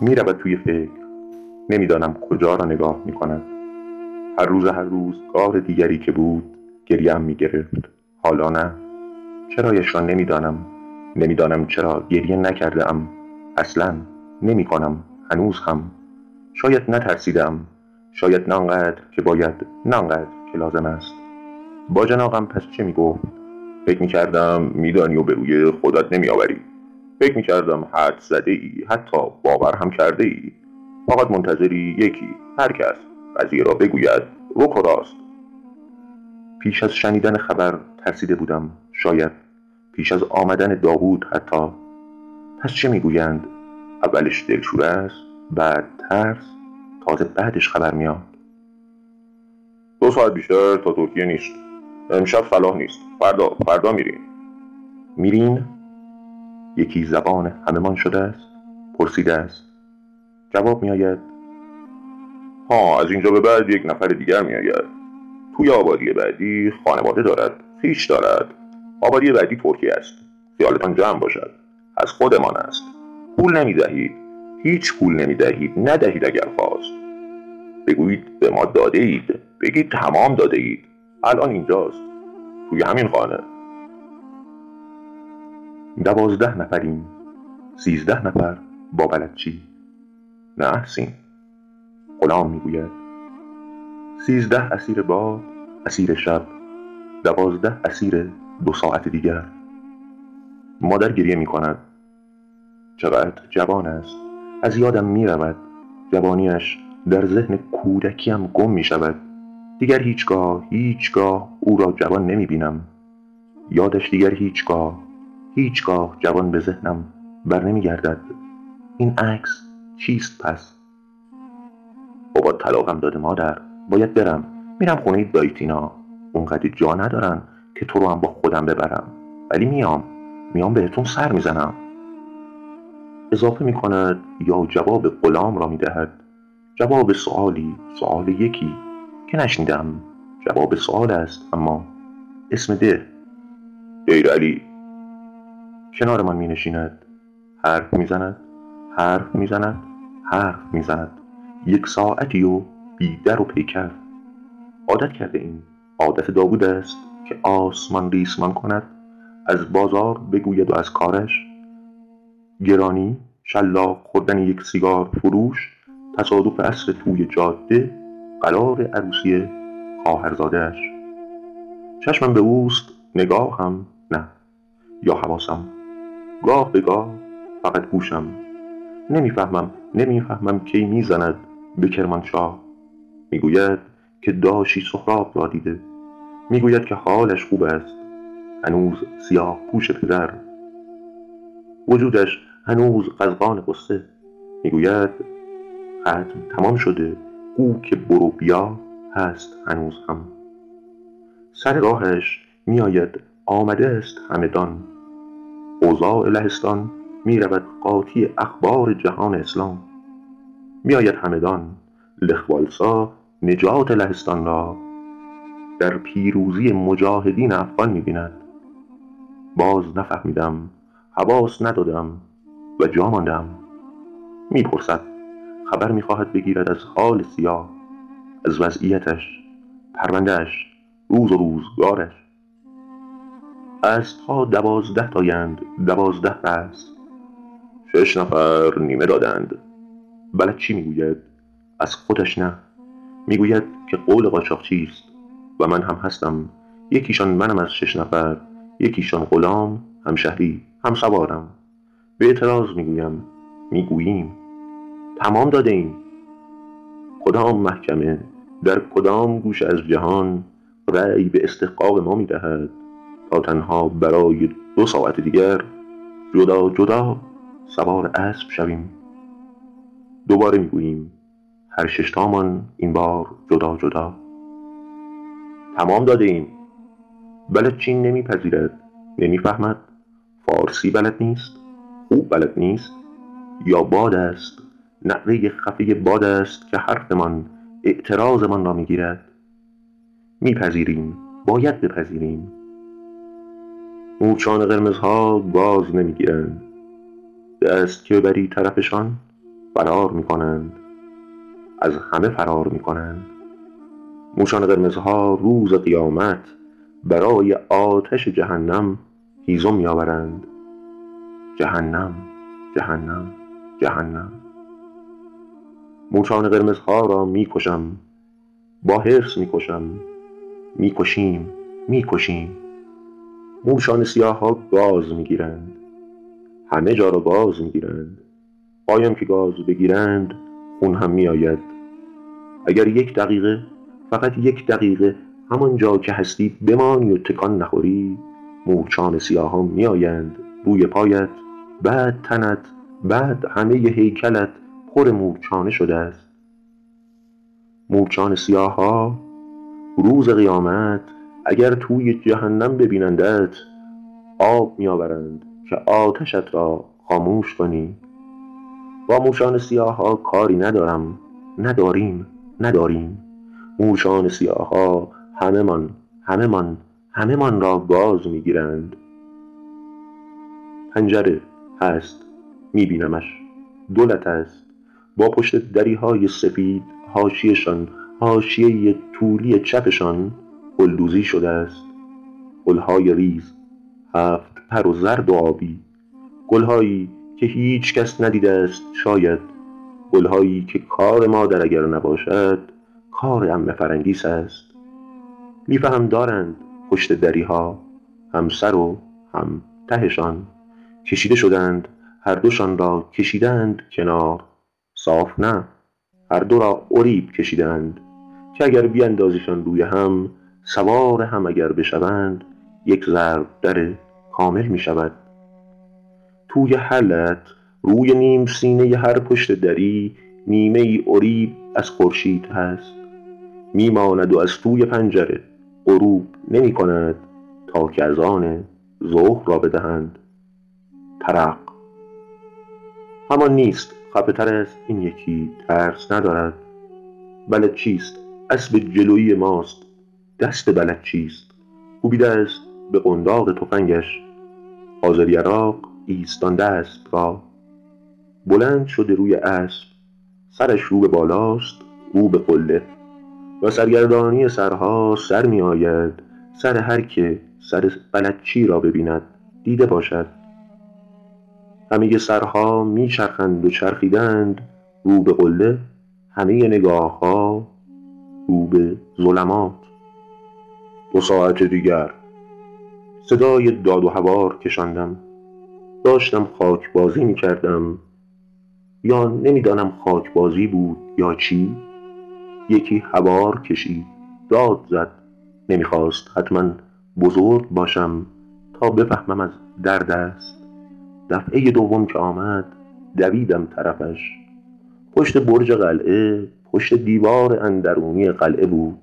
می رود توی فکر. نمی‌دانم کجا را نگاه می کند هر روز هر روز کار دیگری که بود گریم می گرفت حالا نه. چرایش را نمی‌دانم. نمی‌دانم چرا گریه نکرده ام اصلا نمی کنم هنوز هم شاید نترسیدم. شاید نانقدر که باید نانقدر که لازم است. با جناقم پس چه می گفت فکر می کردم میدانی و به روی خودت نمی آوری فکر می کردم حد زده ای حتی باور هم کرده ای فقط منتظری یکی هر کس قضیه را بگوید و راست پیش از شنیدن خبر ترسیده بودم. شاید پیش از آمدن داوود حتی. پس چه می‌گویند؟ اولش دلشوره است بعد ترس. تازه بعدش خبر میاد. دو ساعت بیشتر تا ترکیه نیست. امشب صلاح نیست. فردا فردا میرین میرین؟ یکی زبان هممان شده است؟ پرسیده است. جواب میآید ها از اینجا به بعد یک نفر دیگر میآید. توی آبادی بعدی خانواده دارد خیش دارد. آبادی بعدی ترکیه است. خیالتان جمع باشد. از خودمان است. پول نمی‌دهید. هیچ پول نمی‌دهید. ندهید اگر خواست. بگویید به ما داده اید بگید تمام داده اید الان اینجاست. توی همین خانه. دوازده نفریم. سیزده نفر با بلدچی نه سین غلام می‌گوید. سیزده اسیر باد اسیر شب. دوازده اسیر دو ساعت دیگر. مادر گریه می کند چقدر جوان است. از یادم می رود جوانیش در ذهن کودکیم گم می شود دیگر هیچگاه هیچگاه او را جوان نمی بینم یادش دیگر هیچگاه هیچگاه جوان به ذهنم بر نمی گردد این عکس چیست پس؟ بابا طلاقم داده مادر باید برم. میرم خونه دایتینا. اونقدر جا ندارن که تو رو هم با خودم ببرم. ولی میام. میام بهتون سر می‌زنم. اضافه می‌کند یا جواب غلام را می‌دهد. جواب سوالی سوال یکی که نشنیدم. جواب سوال است اما اسم ده. دیر علی. کنار من می نشیند حرف می‌زند حرف می‌زند حرف می‌زند. یک ساعتی و بیدر و پیکر. عادت کرده این عادت داوود است که آسمان ریسمان کند. از بازار بگوید و از کارش. گرانی شلاق خوردن یک سیگار فروش تصادف اصر توی جاده قرار عروسی خواهرزادهاش. چشمم به اوست نگاه هم نه. یا حواسم؟ گاه به گاه فقط گوشم نمی‌فهمم نمی‌فهمم کی می‌زند به کرمانشاه. می‌گوید که داشی سخراب را دیده. می‌گوید که حالش خوب است. هنوز سیاه پوش پدر. وجودش هنوز قزغان قصه می‌گوید ختم تمام شده. او که برو بیا هست هنوز هم. سر راهش میآید. آمده است همدان. اوضاع لهستان می رود قاطی اخبار جهان اسلام. میآید همدان لخوالسا نجات لهستان را. در پیروزی مجاهدین افغان می‌بیند. باز نفهمیدم حواس ندادم و جا ماندم. می‌پرسد خبر می‌خواهد بگیرد از حال سیاه از وضعیتش پروندهش روز و روزگارش. تا دوازده تایند دوازده بس شش نفر نیمه دادند. بلد چی می‌گوید؟ از خودش نه. می‌گوید که قول قاچاق چیست؟ و من هم هستم. یکیشان منم از شش نفر یکیشان غلام هم شهری هم سوارم. به اعتراض می‌گویم می‌گوییم. تمام داده ایم. کدام محکمه؟ در کدام گوش از جهان رأی به استحقاق ما می‌دهد؟ تا تنها برای دو ساعت دیگر جدا جدا سوار اسب شویم. دوباره می‌گوییم هر ششتامان این بار جدا جدا. تمام داده ایم. بلد چین نمیپذیرد. نمی‌فهمد. فارسی بلد نیست. خوب بلد نیست. یا باد است. نعره خفه باد است که حرفمان اعتراضمان را می‌گیرد. میپذیریم. باید بپذیریم. موچان قرمزها باز نمی‌گیرند. دست که بری طرفشان فرار می کنند از همه فرار می کنند موشان قرمزها روز قیامت برای آتش جهنم هیزم میآورند. جهنم جهنم جهنم. موچان قرمزها را می‌کشم. با حرص می‌کشم. می‌کشیم می‌کشیم. موشان سیاه ها گاز می‌گیرند. همه جا را گاز می‌گیرند. پایم که گاز بگیرند خون هم میآید. اگر یک دقیقه فقط یک دقیقه همان جا که هستی بمانی و تکان نخوری مورچان سیاهان میآیند روی پایت. بعد تنت بعد همه هیکلت پر مورچانه شده است. مورچان سیاه ها روز قیامت اگر توی جهنم ببینندت آب میآورند که آتشت را خاموش کنی. با موشان سیاه ها کاری ندارم نداریم نداریم. موشان سیاه ها همه من همه من همه من را گاز می‌گیرند. پنجره هست میبینمش. دولت است با پشت دری های سفید حاشیهشان حاشیه طولی چپشان گلدوزی شده است. گلهای ریز هفت پر و زرد و آبی. گلهایی که هیچ کس ندیده است شاید. گلهایی که کار مادر اگر نباشد کار ام فرنگیس است. لیفه هم دارند پشت دریها هم سر و هم تهشان. کشیده شدند هر دوشان را کشیدند کنار. صاف نه هر دو را اریب کشیدند. که اگر بیندازیشان روی هم سوار هم اگر بشوند یک ضرب در کامل می شود. توی حلت روی نیم سینه هر پشت دری نیمه ای اریب از خورشید هست. میماند و از توی پنجره غروب نمی کند تا که از آن ظهر را بدهند. ترق همان نیست خفه است این یکی ترس ندارد. بلد چیست؟ اسب جلویی ماست. دست بلد چیست؟ کوبیده است به قنداق تفنگش. حاضر یراق ایستانده اسب را. بلند شده روی اسب. سرش رو به بالاست رو به قله. و سرگردانی سرها سر می آید. سر هر که سر بلدچی را ببیند دیده باشد. همه سرها می چرخند و چرخیدند. رو به قله همه نگاه ها رو به ظلمات. دو ساعت دیگر. صدای داد و هوار کشاندم. داشتم خاک بازی می کردم یا نمی‌دانم خاک بازی بود یا چی. یکی هوار کشید داد زد. نمی‌خواست حتما بزرگ باشم تا بفهمم از درد است. دفعه دوم که آمد دویدم طرفش. پشت برج قلعه پشت دیوار اندرونی قلعه بود.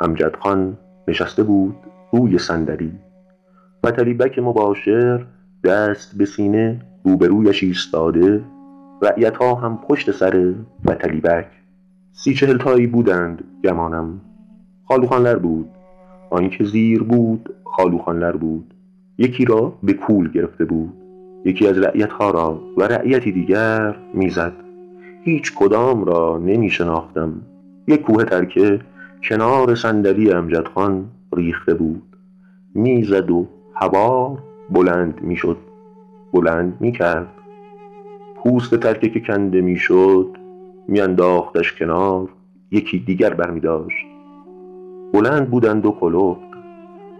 امجد خان نشسته بود روی صندلی و تلیبک مباشر دست به سینه روبرویش ایستاده رعیت ها هم پشت سر و تلیبک سی چهل تایی بودند گمانم. خالوخانلر بود. آنکه زیر بود خالوخانلر بود. یکی را به کول گرفته بود. یکی از رعیت ها را و رعیتی دیگر می‌زد. هیچ کدام را نمی شناختم یک کوه ترکه کنار صندلی امجد خان ریخته بود. می‌زد و هوا بلند می‌شد. بلند می‌کرد. پوست ترکه که کنده می‌شد میانداختش کنار یکی دیگر برمی داشت بلند بودند و کلفت.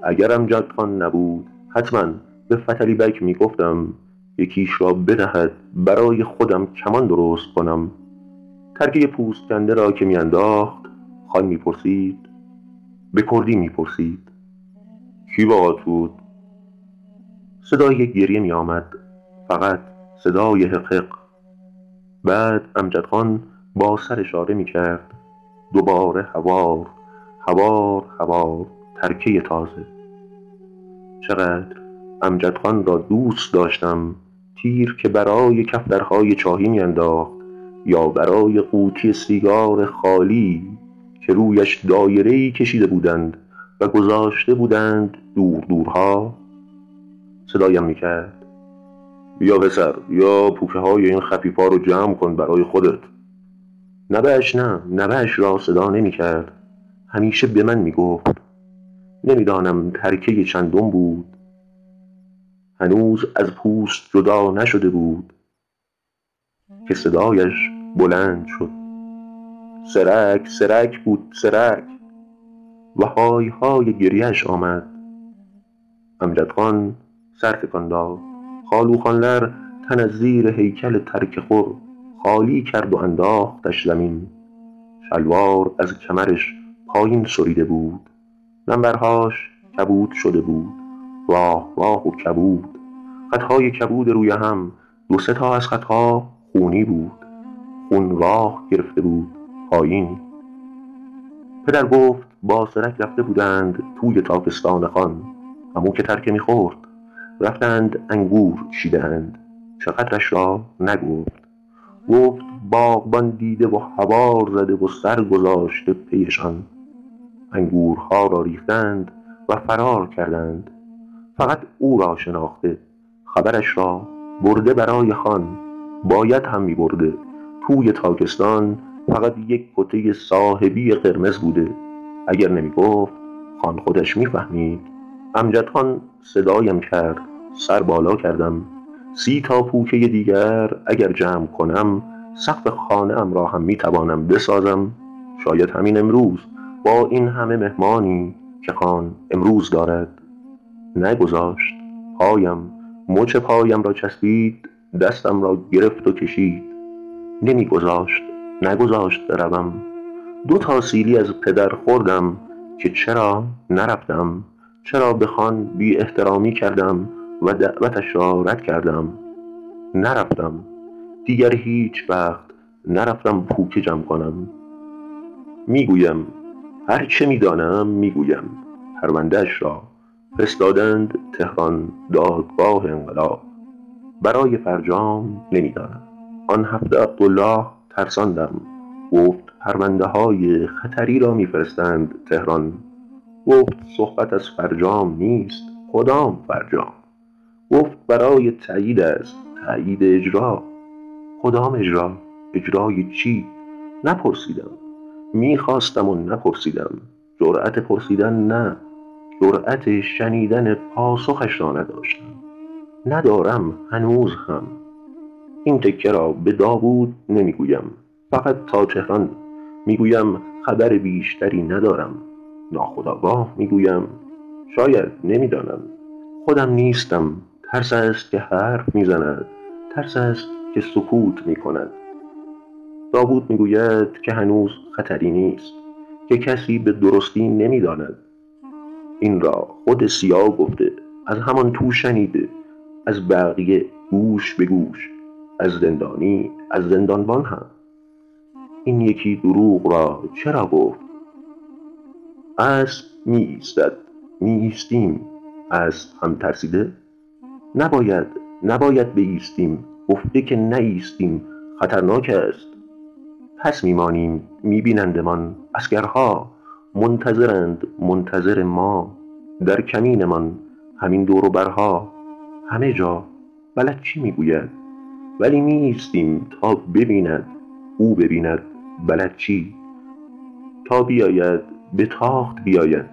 اگرم جدخان نبود حتما به فتلی بک می گفتم یکیش را بدهد برای خودم کمان درست کنم. ترکه پوست کنده را که میانداخت خان می‌پرسید؟ به کردی می‌پرسید؟ کی باهات بود؟ صدای گریه می آمد فقط صدای حقق. بعد امجد خان با سر اشاره می کرد دوباره هوار هوار هوار ترکه تازه. چقدر امجد خان را دوست داشتم تیر که برای کفترهای چاهی میانداخت یا برای قوطی سیگار خالی. که رویش دایره‌ای کشیده بودند و گذاشته بودند دور دورها. صدایم می‌کرد. بیا پسر یا پوکه های این خفیفا رو جمع کن برای خودت. نبهش نه نبهش را صدا نمی کرد همیشه به من می گفت نمی‌دانم ترکه چندم بود. هنوز از پوست جدا نشده بود. که صدایش بلند شد. سرک سرک بود سرک. و های های گریهش آمد. امجد خان سر تکان داد. خالوخانلر تن از زیر هیکل ترک خور خالی کرد و انداختش زمین. شلوار از کمرش پایین سریده بود. نمبرهاش کبود شده بود. راه راه و کبود. خطهای کبود روی هم. دو سه تا از خطها خونی بود. خون راه گرفته بود. پایین. پدر گفت با سرک رفته بودند توی تاکستان خان. همون که ترکه می‌خورد رفتند انگور چیدند چقدرش را نگفت. گفت باغبان دیده و هوار زده و سر گذاشته پیشان. انگورها را ریختند و فرار کردند. فقط او را شناخته. خبرش را برده برای خان. باید هم می برده توی تاکستان فقط یک کته صاحبی قرمز بوده. اگر نمی گفت خان خودش می‌فهمید. امجد خان صدایم کرد سر بالا کردم. سی تا پوکه دیگر اگر جمع کنم سقف خانه ام را هم می توانم بسازم. شاید همین امروز با این همه مهمانی که خان امروز دارد. نگذاشت پایم مچ پایم را چسبید دستم را گرفت و کشید. نمیگذاشت نگذاشت بروم. دو تا سیلی از پدر خوردم که چرا نرفتم چرا به خان بی احترامی کردم و دعوتش را رد کردم. نرفتم. دیگر هیچ وقت نرفتم پوکه جمع کنم. می‌گویم هر چه می‌دانم می‌گویم. پروندهش را فرستادند تهران دادگاه انقلاب. برای فرجام نمی‌دانم. آن هفته عبدالله ترساندم. گفت پرونده های خطری را میفرستند تهران. گفت صحبت از فرجام نیست. کدام فرجام؟ گفت برای تایید است. تایید اجرا. کدام اجرا؟ اجرای چی؟ نپرسیدم. می‌خواستم و نپرسیدم. جرأت پرسیدن نه. جرأت شنیدن پاسخش را نداشتم. ندارم هنوز هم. این تکه را به داوود نمی‌گویم. فقط تا تهران می‌گویم خبر بیشتری ندارم. ناخداگاه می‌گویم. شاید نمی‌دانم. خودم نیستم. ترس است که حرف می‌زند. ترس است که سکوت می‌کند. داوود می‌گوید که هنوز خطری نیست. که کسی به درستی نمی‌داند. این را خود سیاه گفته. از همان تو شنیده. از بقیه گوش به گوش. از زندانی از زندانبان هم. این یکی دروغ را چرا گفت؟ اسب می ایستد می ایستیم اسب هم ترسیده؟ نباید نباید بایستیم گفته که نایستیم خطرناک است. پس میمانیم میبینندمان اسکرها منتظرند منتظر ما. در کمینمان همین دور و برها. همه جا بلد چی می‌گوید؟ ولی میایستیم تا ببیند او ببیند بلد چی؟ تا بیاید به تاخت بیاید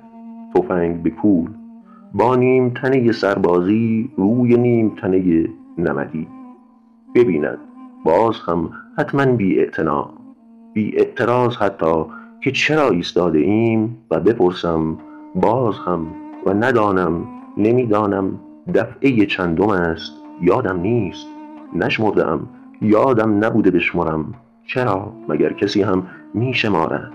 تفنگ به کول با نیم تنه سربازی روی نیم تنه نمدی. ببیند باز هم حتما بی بی اعتراض حتی که چرا ایستاده ایم و بپرسم باز هم و ندانم نمی‌دانم دفعه چندم است یادم نیست. نشمردم. یادم نبوده بشمرم چرا؟ مگر کسی هم میشمارد.